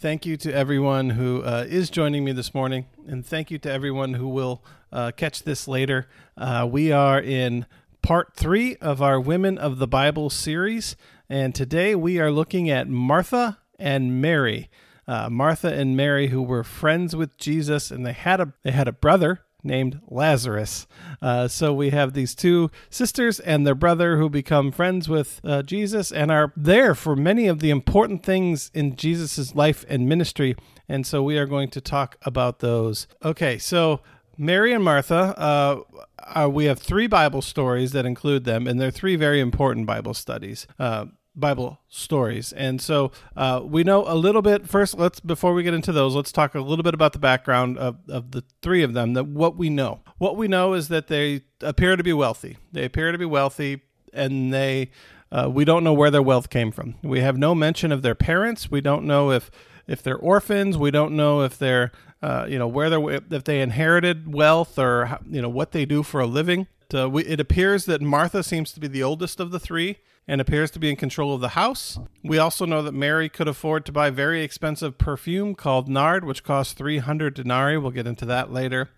Thank you to everyone who uh, is joining me this morning, and thank you to everyone who will uh, catch this later. Uh, we are in part three of our Women of the Bible series, and today we are looking at Martha and Mary. Uh, Martha and Mary, who were friends with Jesus, and they had a they had a brother named Lazarus. Uh, so we have these two sisters and their brother who become friends with uh, Jesus and are there for many of the important things in Jesus' life and ministry. And so we are going to talk about those. Okay, so Mary and Martha, uh, uh we have three Bible stories that include them, and they're three very important Bible studies. Uh, Bible stories. And so uh, we know a little bit. First, let's before we get into those, let's talk a little bit about the background of, of the three of them. That what we know. What we know is that they appear to be wealthy. They appear to be wealthy, and they uh, we don't know where their wealth came from. We have no mention of their parents. We don't know if if they're orphans. We don't know if they're uh, you know where they if they inherited wealth or you know what they do for a living. Uh, we, it appears that Martha seems to be the oldest of the three and appears to be in control of the house. We also know that Mary could afford to buy very expensive perfume called nard, which cost 300 denarii. We'll get into that later.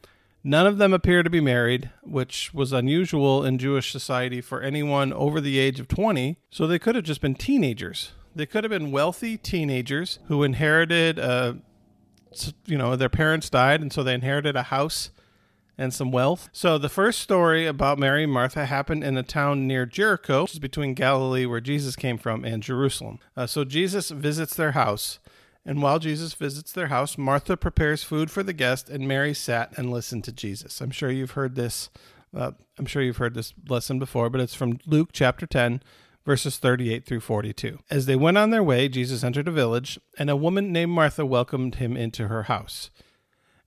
None of them appear to be married, which was unusual in Jewish society for anyone over the age of 20, so they could have just been teenagers. They could have been wealthy teenagers who inherited, uh, you know, their parents died, and so they inherited a house and some wealth. So the first story about Mary and Martha happened in a town near Jericho, which is between Galilee, where Jesus came from, and Jerusalem. Uh, so Jesus visits their house. And while Jesus visits their house, Martha prepares food for the guest, and Mary sat and listened to Jesus. I'm sure you've heard this. Uh, I'm sure you've heard this lesson before, but it's from Luke chapter 10, verses 38 through 42. As they went on their way, Jesus entered a village, and a woman named Martha welcomed him into her house.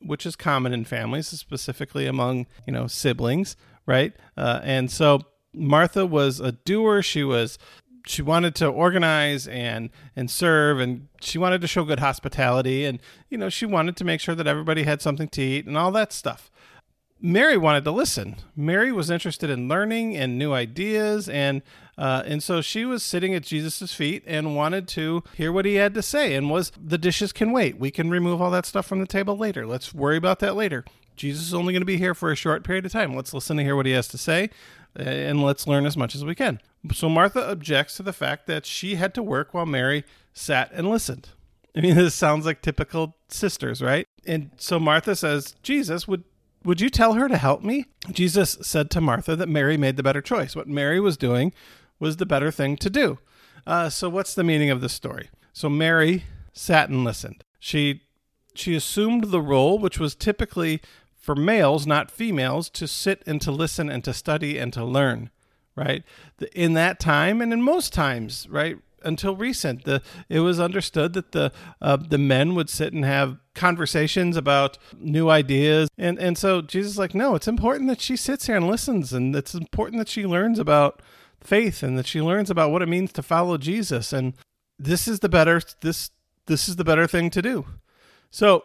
which is common in families, specifically among you know siblings, right? Uh, and so Martha was a doer. She was she wanted to organize and and serve and she wanted to show good hospitality and you know she wanted to make sure that everybody had something to eat and all that stuff Mary wanted to listen. Mary was interested in learning and new ideas, and uh, and so she was sitting at Jesus' feet and wanted to hear what he had to say. And was the dishes can wait. We can remove all that stuff from the table later. Let's worry about that later. Jesus is only going to be here for a short period of time. Let's listen to hear what he has to say, and let's learn as much as we can. So Martha objects to the fact that she had to work while Mary sat and listened. I mean, this sounds like typical sisters, right? And so Martha says, Jesus, would would you tell her to help me? Jesus said to Martha that Mary made the better choice. What Mary was doing was the better thing to do. Uh, so, what's the meaning of this story? So, Mary sat and listened. She she assumed the role, which was typically for males, not females, to sit and to listen and to study and to learn. Right in that time, and in most times, right until recent. The it was understood that the uh, the men would sit and have conversations about new ideas, and and so Jesus like, no, it's important that she sits here and listens, and it's important that she learns about faith and that she learns about what it means to follow Jesus, and this is the better this this is the better thing to do. So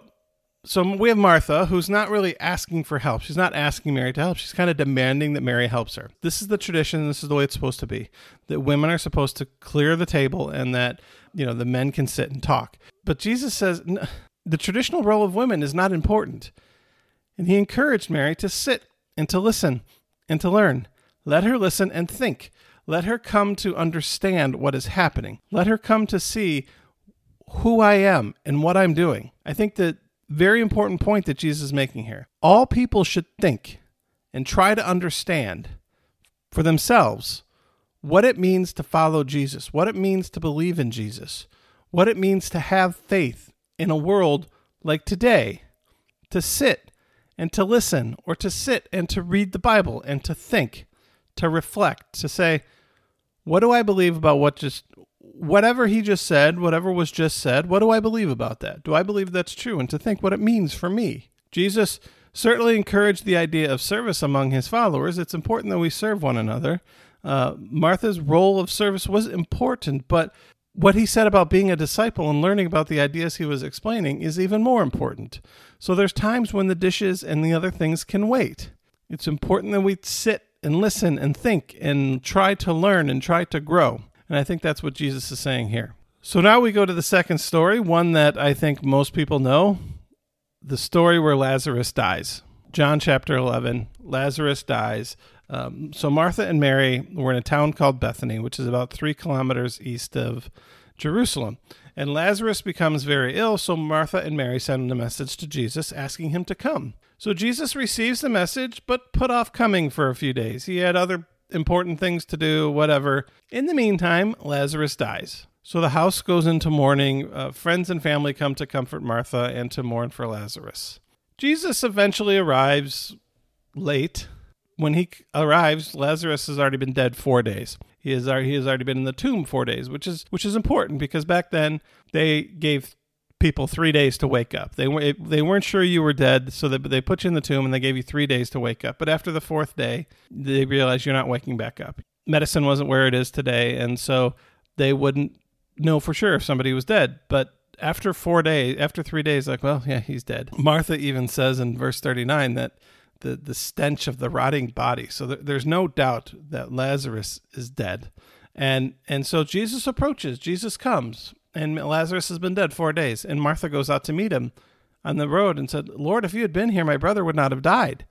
so we have Martha, who's not really asking for help. She's not asking Mary to help. She's kind of demanding that Mary helps her. This is the tradition. This is the way it's supposed to be. That women are supposed to clear the table, and that you know the men can sit and talk. But Jesus says the traditional role of women is not important, and he encouraged Mary to sit and to listen and to learn. Let her listen and think. Let her come to understand what is happening. Let her come to see who I am and what I'm doing. I think that very important point that Jesus is making here. All people should think and try to understand for themselves what it means to follow Jesus, what it means to believe in Jesus, what it means to have faith in a world like today, to sit and to listen, or to sit and to read the Bible and to think, to reflect, to say, what do I believe about what just whatever he just said, whatever was just said, what do I believe about that? Do I believe that's true? And to think what it means for me Jesus certainly encouraged the idea of service among his followers. It's important that we serve one another. Uh, Martha's role of service was important, but what he said about being a disciple and learning about the ideas he was explaining is even more important. So there's times when the dishes and the other things can wait. It's important that we sit and listen and think and try to learn and try to grow. And I think that's what Jesus is saying here. So now we go to the second story, one that I think most people know the story where Lazarus dies. John chapter 11, Lazarus dies. Um, so Martha and Mary were in a town called Bethany, which is about three kilometers east of Jerusalem. And Lazarus becomes very ill, so Martha and Mary send a message to Jesus asking him to come. So Jesus receives the message, but put off coming for a few days. He had other important things to do, whatever. In the meantime, Lazarus dies. So the house goes into mourning. Uh, friends and family come to comfort Martha and to mourn for Lazarus. Jesus eventually arrives late when he arrives, Lazarus has already been dead four days. He has he has already been in the tomb four days, which is which is important because back then they gave people three days to wake up. They were they weren't sure you were dead, so they they put you in the tomb and they gave you three days to wake up. But after the fourth day, they realized you're not waking back up. Medicine wasn't where it is today, and so they wouldn't know for sure if somebody was dead. But after four days, after three days, like, well, yeah, he's dead. Martha even says in verse 39 that the, the stench of the rotting body. So th- there's no doubt that Lazarus is dead. And, and so Jesus approaches, Jesus comes, and Lazarus has been dead four days. And Martha goes out to meet him on the road and said, Lord, if you had been here, my brother would not have died.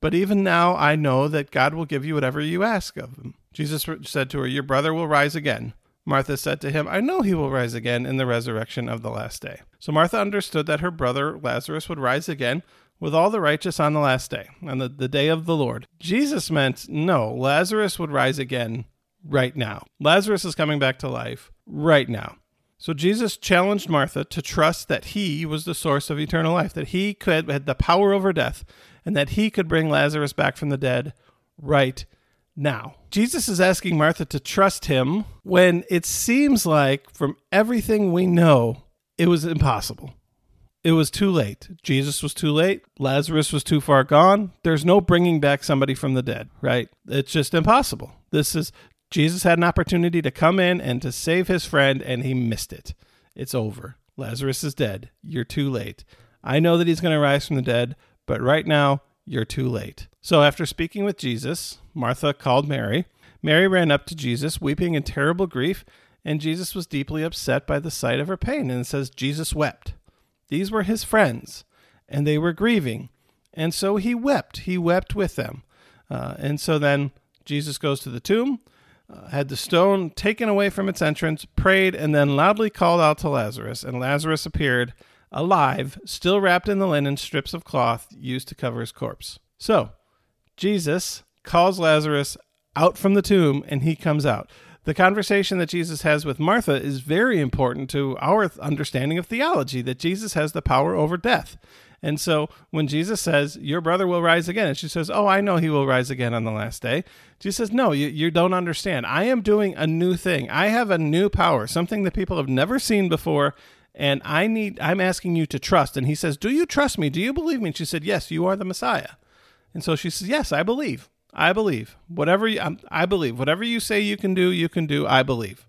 But even now I know that God will give you whatever you ask of him. Jesus said to her, Your brother will rise again. Martha said to him, I know he will rise again in the resurrection of the last day. So Martha understood that her brother Lazarus would rise again with all the righteous on the last day, on the, the day of the Lord. Jesus meant no, Lazarus would rise again right now. Lazarus is coming back to life right now. So Jesus challenged Martha to trust that he was the source of eternal life, that he could had the power over death, and that he could bring Lazarus back from the dead right now. Jesus is asking Martha to trust him when it seems like from everything we know it was impossible it was too late. Jesus was too late. Lazarus was too far gone. There's no bringing back somebody from the dead, right? It's just impossible. This is Jesus had an opportunity to come in and to save his friend, and he missed it. It's over. Lazarus is dead. You're too late. I know that he's going to rise from the dead, but right now, you're too late. So, after speaking with Jesus, Martha called Mary. Mary ran up to Jesus, weeping in terrible grief, and Jesus was deeply upset by the sight of her pain. And says, Jesus wept. These were his friends, and they were grieving. And so he wept. He wept with them. Uh, and so then Jesus goes to the tomb, uh, had the stone taken away from its entrance, prayed, and then loudly called out to Lazarus. And Lazarus appeared alive, still wrapped in the linen strips of cloth used to cover his corpse. So Jesus calls Lazarus out from the tomb, and he comes out the conversation that Jesus has with Martha is very important to our understanding of theology that Jesus has the power over death. And so when Jesus says, Your brother will rise again, and she says, Oh, I know he will rise again on the last day, Jesus says, No, you, you don't understand. I am doing a new thing. I have a new power, something that people have never seen before. And I need, I'm asking you to trust. And he says, Do you trust me? Do you believe me? And she said, Yes, you are the Messiah. And so she says, Yes, I believe. I believe. Whatever you, um, I believe. Whatever you say you can do, you can do. I believe.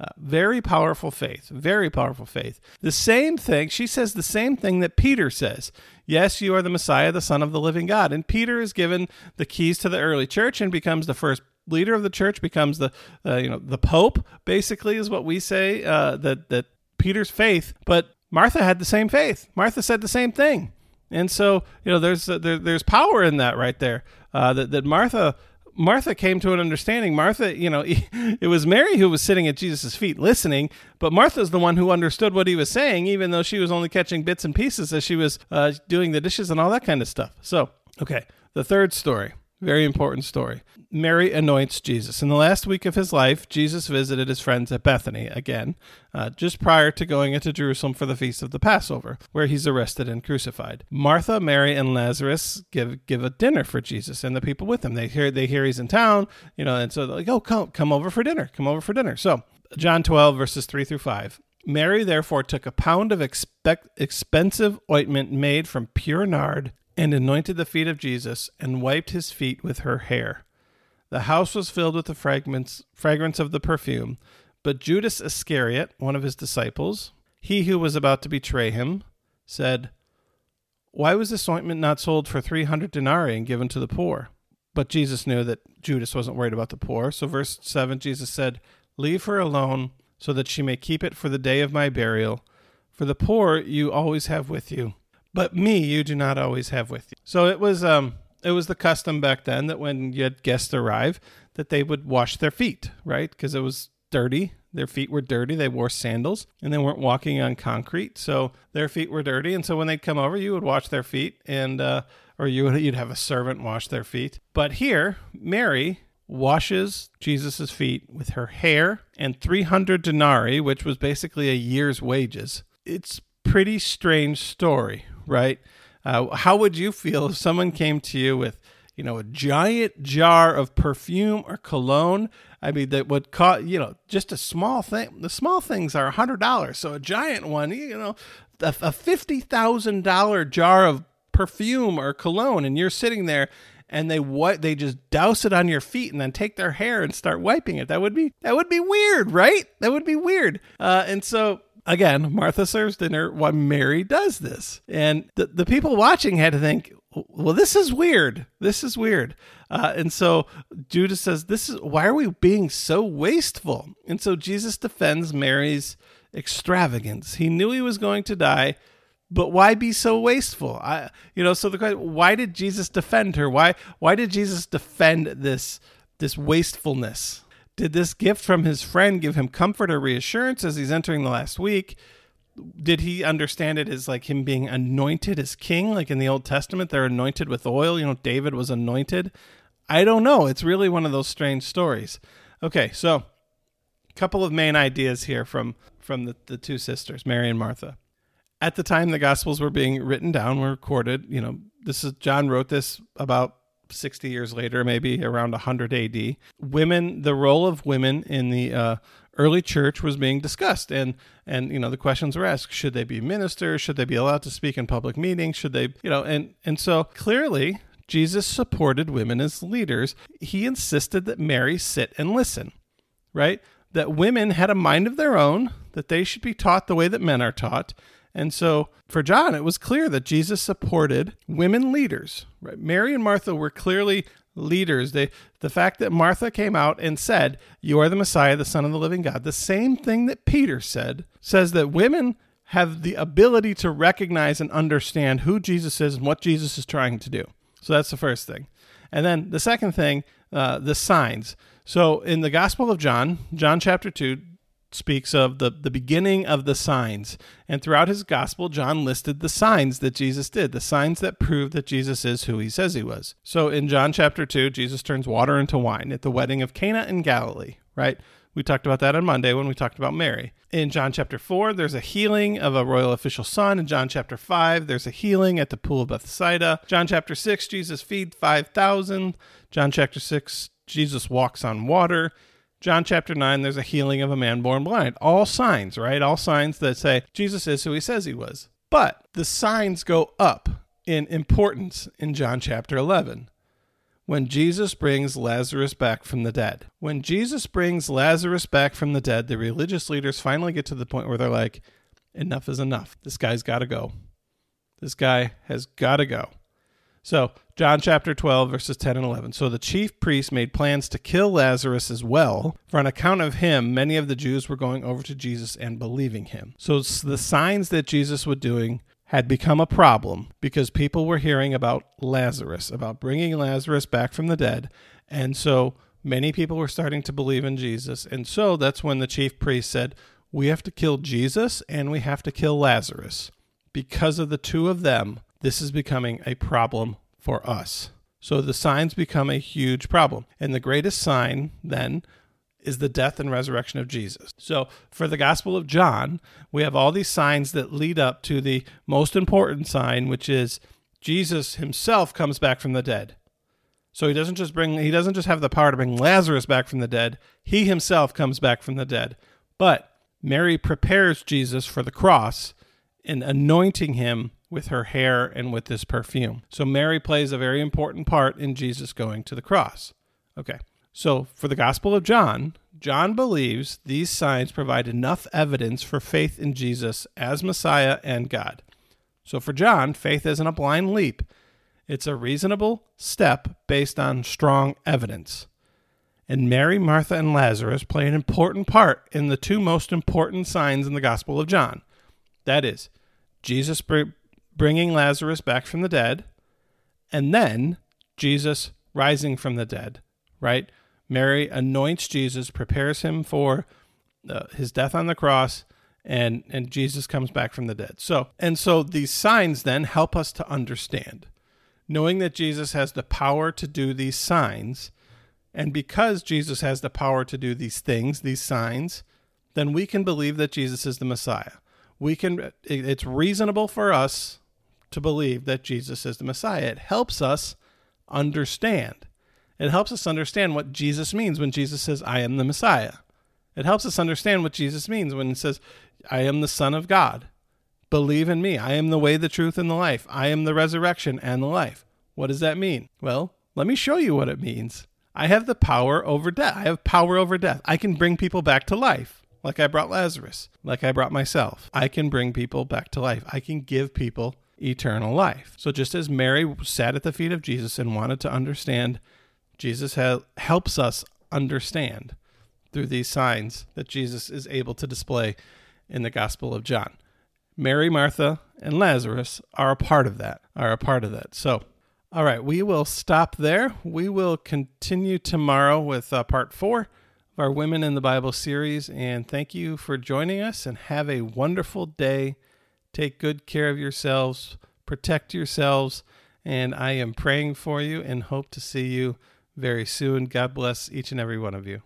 Uh, very powerful faith. Very powerful faith. The same thing, she says the same thing that Peter says. Yes, you are the Messiah, the Son of the living God. And Peter is given the keys to the early church and becomes the first leader of the church, becomes the, uh, you know, the Pope, basically, is what we say, uh, that, that Peter's faith. But Martha had the same faith. Martha said the same thing. And so, you know, there's, uh, there, there's power in that right there uh, that, that Martha Martha came to an understanding. Martha, you know, it was Mary who was sitting at Jesus' feet listening, but Martha's the one who understood what he was saying, even though she was only catching bits and pieces as she was uh, doing the dishes and all that kind of stuff. So, okay, the third story very important story. Mary anoints Jesus. In the last week of his life, Jesus visited his friends at Bethany again, uh, just prior to going into Jerusalem for the feast of the Passover, where he's arrested and crucified. Martha, Mary, and Lazarus give give a dinner for Jesus and the people with him. They hear they hear he's in town, you know, and so they're like, "Oh, come come over for dinner. Come over for dinner." So John 12 verses 3 through 5. Mary therefore took a pound of expensive ointment made from pure nard and anointed the feet of Jesus and wiped his feet with her hair. The house was filled with the fragments, fragrance of the perfume. But Judas Iscariot, one of his disciples, he who was about to betray him, said, Why was this ointment not sold for 300 denarii and given to the poor? But Jesus knew that Judas wasn't worried about the poor. So, verse 7, Jesus said, Leave her alone so that she may keep it for the day of my burial. For the poor you always have with you, but me you do not always have with you. So it was um it was the custom back then that when you had guests arrive that they would wash their feet, right? Because it was dirty. Their feet were dirty. They wore sandals and they weren't walking on concrete, so their feet were dirty. And so when they'd come over, you would wash their feet, and uh, or you would, you'd have a servant wash their feet. But here, Mary washes Jesus' feet with her hair and 300 denarii, which was basically a year's wages. It's pretty strange story, right? Uh, how would you feel if someone came to you with, you know, a giant jar of perfume or cologne? I mean, that would cost, you know, just a small thing. The small things are a hundred dollars, so a giant one, you know, a, a fifty thousand dollar jar of perfume or cologne, and you're sitting there and they what they just douse it on your feet and then take their hair and start wiping it. That would be that would be weird, right? That would be weird. Uh, and so again, Martha serves dinner while Mary does this, and the the people watching had to think, well, this is weird. This is weird. Uh, and so Judas says, "This is why are we being so wasteful?" And so Jesus defends Mary's extravagance. He knew he was going to die but why be so wasteful i you know so the question why did jesus defend her why why did jesus defend this this wastefulness did this gift from his friend give him comfort or reassurance as he's entering the last week? Did he understand it as like him being anointed as king? Like in the old testament they're anointed with oil. You know david was anointed. I don't know. It's really one of those strange stories. Okay so a couple of main ideas here from from the, the two sisters mary and martha. At the time the gospels were being written down were recorded you know this is john wrote this about 60 years later maybe around 100 ad women the role of women in the uh, early church was being discussed. And and you know the questions were asked should they be ministers? Should they be allowed to speak in public meetings? Should they you know and and so clearly jesus supported women as leaders. He insisted that mary sit and listen right? That women had a mind of their own that they should be taught the way that men are taught and so for John, it was clear that Jesus supported women leaders. Right? Mary and Martha were clearly leaders. They, the fact that Martha came out and said, You are the Messiah, the Son of the living God, the same thing that Peter said, says that women have the ability to recognize and understand who Jesus is and what Jesus is trying to do. So that's the first thing. And then the second thing, uh, the signs. So in the Gospel of John, John chapter 2, speaks of the, the beginning of the signs. And throughout his gospel, John listed the signs that Jesus did, the signs that prove that Jesus is who he says he was. So in John chapter 2, Jesus turns water into wine at the wedding of Cana in Galilee, right? We talked about that on Monday when we talked about Mary. In John chapter 4, there's a healing of a royal official son. In John chapter 5, there's a healing at the pool of Bethsaida. John chapter 6, Jesus feed 5,000. John chapter 6, Jesus walks on water. John chapter 9, there's a healing of a man born blind. All signs, right? All signs that say Jesus is who he says he was. But the signs go up in importance in John chapter 11 when Jesus brings Lazarus back from the dead. When Jesus brings Lazarus back from the dead, the religious leaders finally get to the point where they're like, enough is enough. This guy's got to go. This guy has got to go. So, John chapter 12, verses 10 and 11. So the chief priests made plans to kill Lazarus as well, for on account of him, many of the Jews were going over to Jesus and believing him. So the signs that Jesus was doing had become a problem because people were hearing about Lazarus, about bringing Lazarus back from the dead. And so many people were starting to believe in Jesus. And so that's when the chief priest said, We have to kill Jesus and we have to kill Lazarus. Because of the two of them, this is becoming a problem for us. So the signs become a huge problem. And the greatest sign then is the death and resurrection of Jesus. So for the Gospel of John, we have all these signs that lead up to the most important sign, which is Jesus himself comes back from the dead. So he doesn't just bring he doesn't just have the power to bring Lazarus back from the dead, he himself comes back from the dead. But Mary prepares Jesus for the cross in anointing him with her hair and with this perfume. So Mary plays a very important part in Jesus going to the cross. Okay. So for the Gospel of John, John believes these signs provide enough evidence for faith in Jesus as Messiah and God. So for John, faith isn't a blind leap. It's a reasonable step based on strong evidence. And Mary, Martha, and Lazarus play an important part in the two most important signs in the Gospel of John. That is, Jesus bringing Lazarus back from the dead, and then Jesus rising from the dead, right? Mary anoints Jesus, prepares him for uh, his death on the cross, and and Jesus comes back from the dead. So, and so these signs then help us to understand. Knowing that Jesus has the power to do these signs, and because Jesus has the power to do these things, these signs, then we can believe that Jesus is the Messiah. We can it's reasonable for us to believe that Jesus is the Messiah. It helps us understand. It helps us understand what Jesus means when Jesus says, I am the Messiah. It helps us understand what Jesus means when he says, I am the Son of God. Believe in me. I am the way, the truth, and the life. I am the resurrection and the life. What does that mean? Well, let me show you what it means. I have the power over death. I have power over death. I can bring people back to life, like I brought Lazarus, like I brought myself. I can bring people back to life. I can give people eternal life. So just as Mary sat at the feet of Jesus and wanted to understand, Jesus ha- helps us understand through these signs that Jesus is able to display in the Gospel of John. Mary, Martha, and Lazarus are a part of that, are a part of that. So, all right, we will stop there. We will continue tomorrow with uh, part four of our Women in the Bible series. And thank you for joining us and have a wonderful day. Take good care of yourselves, protect yourselves, and I am praying for you and hope to see you very soon. God bless each and every one of you.